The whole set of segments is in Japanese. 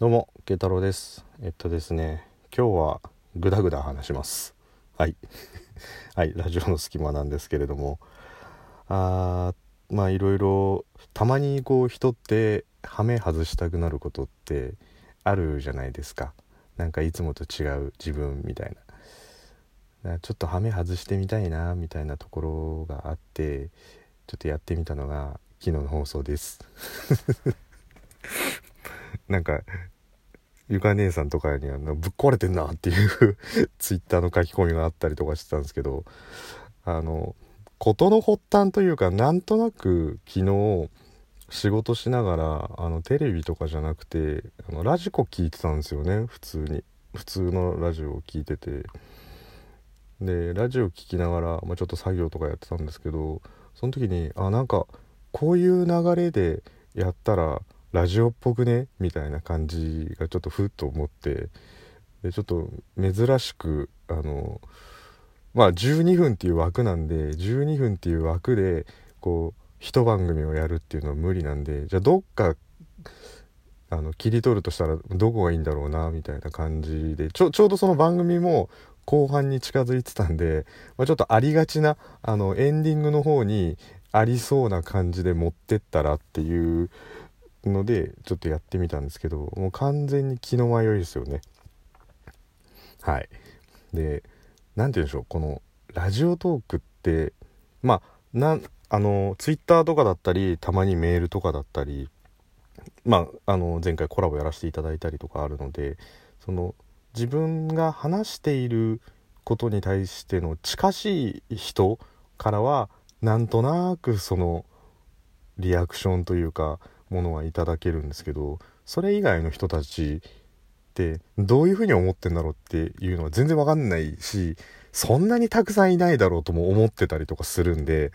どうも、慶太郎です。えっとですね、今日はグダグダ話します。はい。はい、ラジオの隙間なんですけれども、あーまあいろいろ、たまにこう人って、ハメ外したくなることってあるじゃないですか。なんかいつもと違う自分みたいな。なちょっとハメ外してみたいな、みたいなところがあって、ちょっとやってみたのが昨日の放送です。なんかゆか姉さんとかにはぶっ壊れてんなっていう ツイッターの書き込みがあったりとかしてたんですけどあの事の発端というかなんとなく昨日仕事しながらあのテレビとかじゃなくてあのラジコ聞いてたんですよね普通に。普通のラジオを聞いてて。でラジオ聞きながら、まあ、ちょっと作業とかやってたんですけどその時にあなんかこういう流れでやったらラジオっぽくね？みたいな感じがちょっとふっと思って。でちょっと珍しくあのまあ12分っていう枠なんで12分っていう枠でこう一番組をやるっていうのは無理なんでじゃあどっかあの切り取るとしたらどこがいいんだろうなみたいな感じでちょちょうどその番組も後半に近づいてたんで、まあ、ちょっとありがちなあのエンディングの方にありそうな感じで持ってったらっていうのでちょっとやってみたんですけどもう完全に気の迷いですよね。はい。で何て言うんでしょうこのラジオトークってまあなあのツイッターとかだったりたまにメールとかだったりまああの前回コラボやらせていただいたりとかあるのでその自分が話していることに対しての近しい人からはなんとなくそのリアクションというかものはいただけるんですけどそれ以外の人たちってどういうふうに思ってんだろうっていうのは全然わかんないしそんなにたくさんいないだろうとも思ってたりとかするんで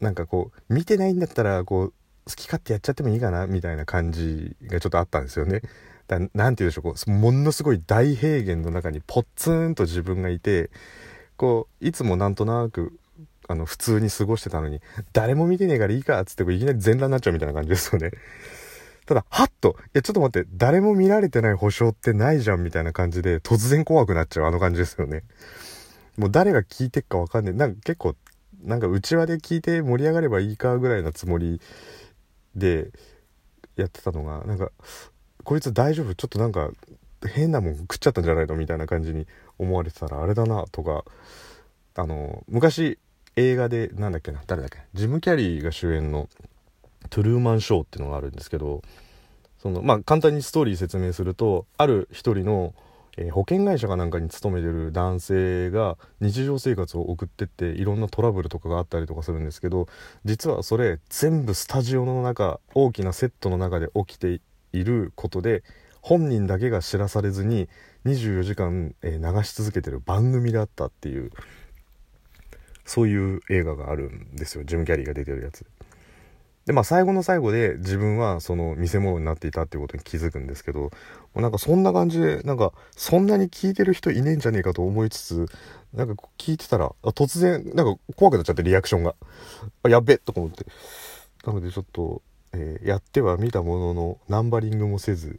なんかこう見てないんだったらこう好き勝手やっちゃってもいいかなみたいな感じがちょっとあったんですよね。だなんて言うんでしょうこうものすごい大平原の中にポッツンと自分がいてこういつもなんとなくあの普通に過ごしてたのに誰も見てねえからいいかっつっていきなり全裸になっちゃうみたいな感じですよね。ただ、はっと、いや、ちょっと待って、誰も見られてない保証ってないじゃんみたいな感じで、突然怖くなっちゃうあの感じですよね。もう誰が聞いてっかわかんない。なんか結構、なんか内輪で聞いて盛り上がればいいかぐらいなつもりでやってたのが、なんか、こいつ大丈夫？ちょっとなんか、変なもん食っちゃったんじゃないの？みたいな感じに思われてたら、あれだな、とか、あの、昔、映画で、なんだっけな、誰だっけジム・キャリーが主演の、トゥルーマンショーっていうのがあるんですけどそのまあ簡単にストーリー説明するとある一人の、えー保険会社かなんかに勤めてる男性が日常生活を送ってっていろんなトラブルとかがあったりとかするんですけど実はそれ全部スタジオの中大きなセットの中で起きていることで本人だけが知らされずに24時間、流し続けてる番組だったっていうそういう映画があるんですよ。ジム・キャリーが出てるやつ。でまあ最後の最後で自分はその見せ物になっていたっていうことに気づくんですけどもうなんかそんな感じでなんかそんなに聞いてる人いねえんじゃねえかと思いつつなんか聞いてたら突然なんか怖くなっちゃってリアクションが。あやっべとか思って。なのでちょっと、えーやってはみたもののナンバリングもせず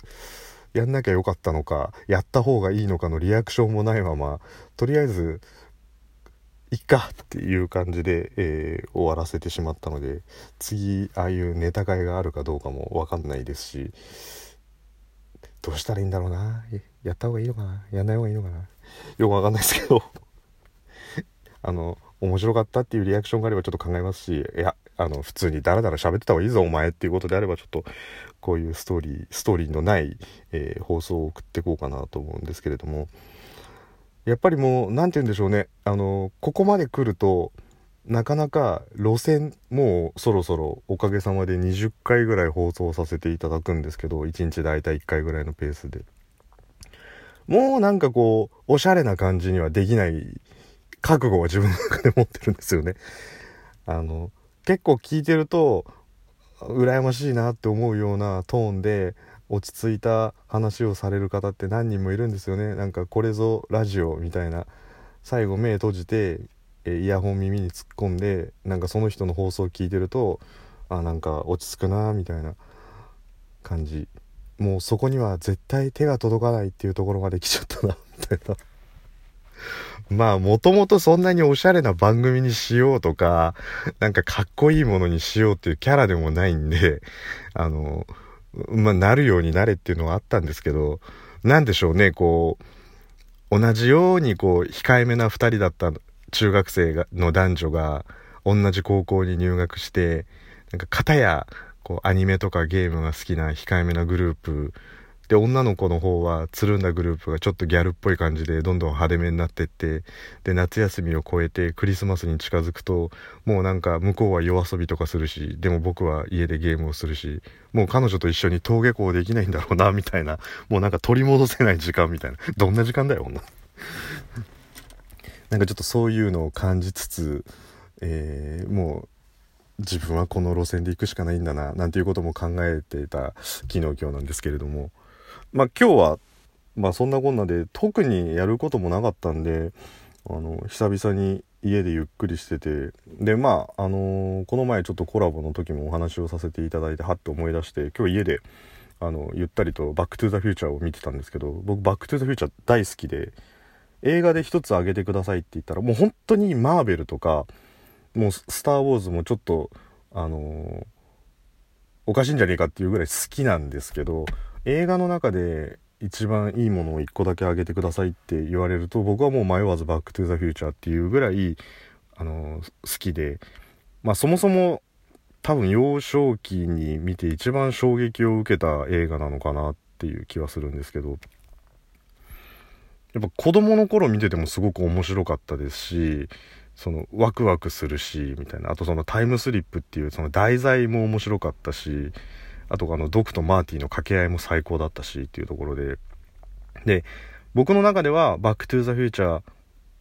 やんなきゃよかったのかやった方がいいのかのリアクションもないままとりあえずいっかっていう感じで、えー終わらせてしまったので次ああいうネタ会があるかどうかも分かんないですしどうしたらいいんだろうな。やった方がいいのかな。やんない方がいいのかな。よく分かんないですけど。あの面白かったっていうリアクションがあればちょっと考えますしいやあの普通にダラダラ喋ってた方がいいぞお前っていうことであればちょっとこういうストーリーストーリーのない、えー放送を送っていこうかなと思うんですけれども。やっぱりもう何て言うんでしょうね。あのここまで来るとなかなか路線もうそろそろおかげさまで20回ぐらい放送させていただくんですけど1日大体1回ぐらいのペースで。もうなんかこうおしゃれな感じにはできない覚悟は自分の中で持ってるんですよね。あの結構聞いてると羨ましいなって思うようなトーンで落ち着いた話をされる方って何人もいるんですよね。なんかこれぞラジオみたいな。最後目閉じてイヤホン耳に突っ込んでなんかその人の放送を聞いてるとあなんか落ち着くなみたいな感じ。もうそこには絶対手が届かないっていうところまで来ちゃったなみたいな。まあもともとそんなにおしゃれな番組にしようとかなんかかっこいいものにしようっていうキャラでもないんであのまあなるようになれっていうのはあったんですけどなんでしょうねこう同じようにこう控えめな2人だった中学生がの男女が同じ高校に入学してなんか片やこうアニメとかゲームが好きな控えめなグループで女の子の方はつるんだグループがちょっとギャルっぽい感じでどんどん派手めになってってで夏休みを超えてクリスマスに近づくともうなんか向こうは夜遊びとかするしでも僕は家でゲームをするしもう彼女と一緒に登下校できないんだろうなみたいなもうなんか取り戻せない時間みたいな。どんな時間だよ女 なんかちょっとそういうのを感じつつ、えー、もう自分はこの路線で行くしかないんだななんていうことも考えていた昨日今日なんですけれども。まあ今日はまあそんなこんなで特にやることもなかったんであの久々に家でゆっくりしててでまああのー、この前ちょっとコラボの時もお話をさせていただいてはって思い出して今日家であのゆったりと「バック・トゥ・ザ・フューチャー」を見てたんですけど僕「バック・トゥ・ザ・フューチャー」大好きで映画で一つあげてくださいって言ったらもう本当にマーベルとかもう「スター・ウォーズ」もちょっとあのー、おかしいんじゃねえかっていうぐらい好きなんですけど映画の中で一番いいものを1個だけあげてくださいって言われると僕はもう迷わず「バック・トゥ・ザ・フューチャー」っていうぐらい、あの、好きで。まあそもそも多分幼少期に見て一番衝撃を受けた映画なのかなっていう気はするんですけど。やっぱ子供の頃見ててもすごく面白かったですしそのワクワクするしみたいな。あとそのタイムスリップっていうその題材も面白かったしあとあのドクとマーティの掛け合いも最高だったしっていうところで。で僕の中では「バック・トゥ・ザ・フューチャー」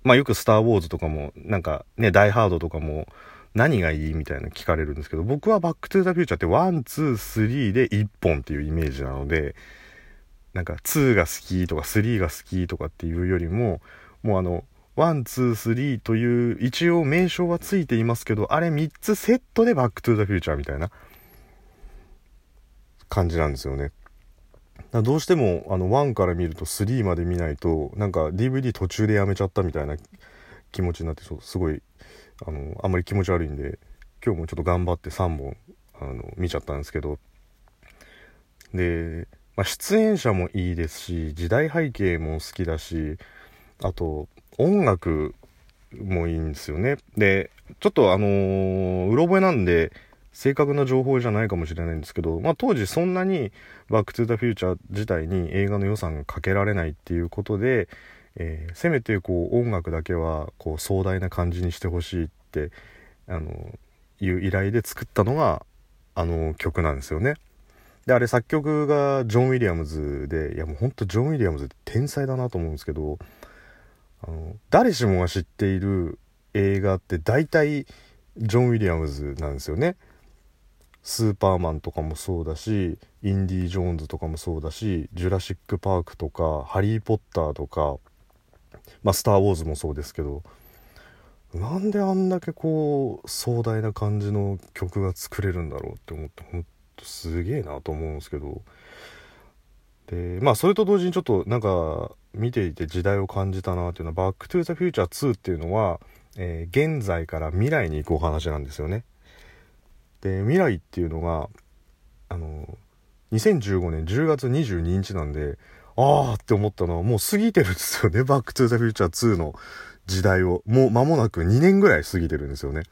まあよく「スター・ウォーズ」とかもなんかね「ダイ・ハード」とかも何がいいみたいな聞かれるんですけど僕は「バック・トゥ・ザ・フューチャー」って one two three で1本っていうイメージなのでなんか2が好きとか3が好きとかっていうよりももうあの123という一応名称はついていますけどあれ3つセットでバックトゥザフューチャーみたいな。感じなんですよね。だどうしてもあの1から見ると3まで見ないとなんか DVD 途中でやめちゃったみたいな気持ちになってすごいあのあんまり気持ち悪いんで今日もちょっと頑張って3本あの見ちゃったんですけど。でまあ、出演者もいいですし時代背景も好きだしあと音楽もいいんですよね。でちょっとあのー、うろ覚えなんで正確な情報じゃないかもしれないんですけど、まあ、当時そんなに「バック・トゥ・ザ・フューチャー」自体に映画の予算がかけられないっていうことで、えー、せめてこう音楽だけはこう壮大な感じにしてほしいってあのいう依頼で作ったのがあの曲なんですよね。であれ作曲がジョン・ウィリアムズでいやもうほんとジョン・ウィリアムズって天才だなと思うんですけどあの誰しもが知っている映画って大体ジョン・ウィリアムズなんですよね。スーパーマンとかもそうだしインディ・ジョーンズとかもそうだしジュラシック・パークとかハリー・ポッターとかまあスター・ウォーズもそうですけどなんであんだけこう壮大な感じの曲が作れるんだろうって思って本すげえなと思うんですけどでまあそれと同時にちょっとなんか見ていて時代を感じたなっていうのは「バック・トゥ・ザ・フューチャー2」っていうのは、えー、現在から未来に行くお話なんですよね。で未来っていうのがあの2015年10月22日なんでああって思ったのはもう過ぎてるんですよね「バック・トゥ・ザ・フューチャー2」の時代をもう間もなく2年ぐらい過ぎてるんですよね。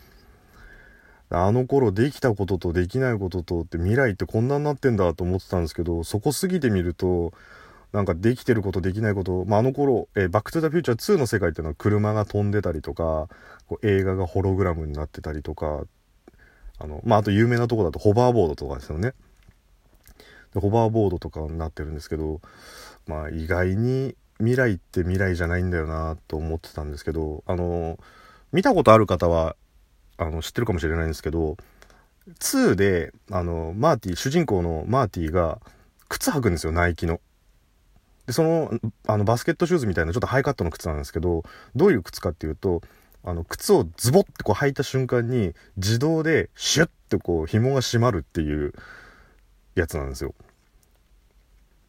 あの頃できたこととできないこととって未来ってこんなになってんだと思ってたんですけどそこ過ぎてみるとなんかできてることできないこと、まあ、あの頃、えー、バックトゥザフューチャー2の世界っていうのは車が飛んでたりとかこう映画がホログラムになってたりとかあの、まあ、あと有名なとこだとホバーボードとかですよねでホバーボードとかになってるんですけどまあ意外に未来って未来じゃないんだよなと思ってたんですけどあの見たことある方はあの知ってるかもしれないんですけど2であのマーティ主人公のマーティが靴履くんですよナイキの。でそのあのバスケットシューズみたいなちょっとハイカットの靴なんですけどどういう靴かっていうとあの靴をズボッてこう履いた瞬間に自動でシュッてこう紐が締まるっていうやつなんですよ。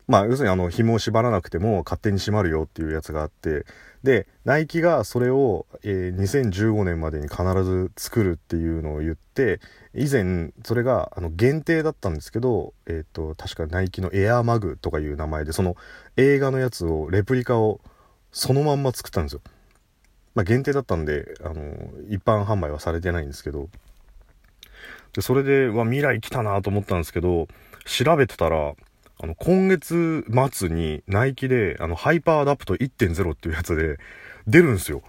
まあ要するにあの紐を縛らなくても勝手に閉まるよっていうやつがあってでナイキがそれを、えー、2015年までに必ず作るっていうのを言って以前それがあの限定だったんですけど、えーと、確かナイキのエアーマグとかいう名前でその映画のやつをレプリカをそのまんま作ったんですよ。まあ、限定だったんであの一般販売はされてないんですけどでそれでわ未来来たなと思ったんですけど調べてたらあの、今月末にナイキで、あの、ハイパーアダプト1.0っていうやつで出るんですよ。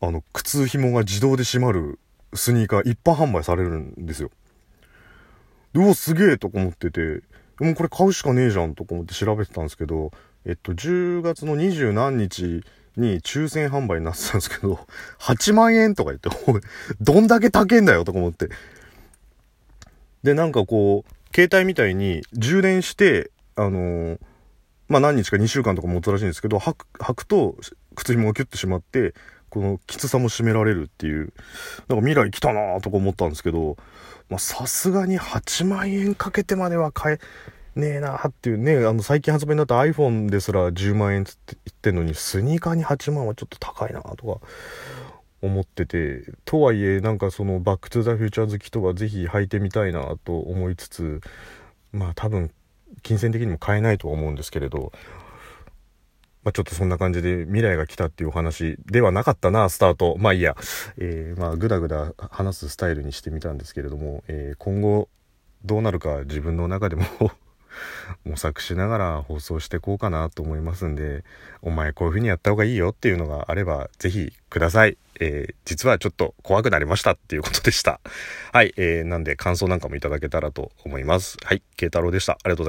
あの、靴紐が自動で閉まるスニーカー一般販売されるんですよ。うお、すげえとか思ってて、もうこれ買うしかねえじゃんとか思って調べてたんですけど、えっと、10月の20何日に抽選販売になってたんですけど、8万円とか言って、どんだけ高えんだよとか思って。で、なんかこう、携帯みたいに充電してあのー、まあ、何日か2週間とか持つらしいんですけど、履く、履くと、靴紐がキュッとしまって、このきつさも締められるっていう、なんか未来来たなーとか思ったんですけど、まさすがに8万円かけてまでは買えねえなーっていうね、あの、最近発売になった iPhone ですら10万円つって言ってんのに、スニーカーに8万はちょっと高いなとか、思っててとはいえなんかそのバック・トゥ・ザ・フューチャー好きとはぜひ履いてみたいなと思いつつまあ多分金銭的にも買えないとは思うんですけれど、まあ、ちょっとそんな感じで未来が来たっていうお話ではなかったな、スタート。まあいいや、えー、まあぐだぐだ話すスタイルにしてみたんですけれども、えー、今後どうなるか自分の中でも模索しながら放送していこうかなと思いますんで、お前こういう風にやった方がいいよっていうのがあれば、ぜひください。えー、実はちょっと怖くなりましたっていうことでした。はい、えー、なんで感想なんかもいただけたらと思います。はい、慶太郎でした。ありがとうございます。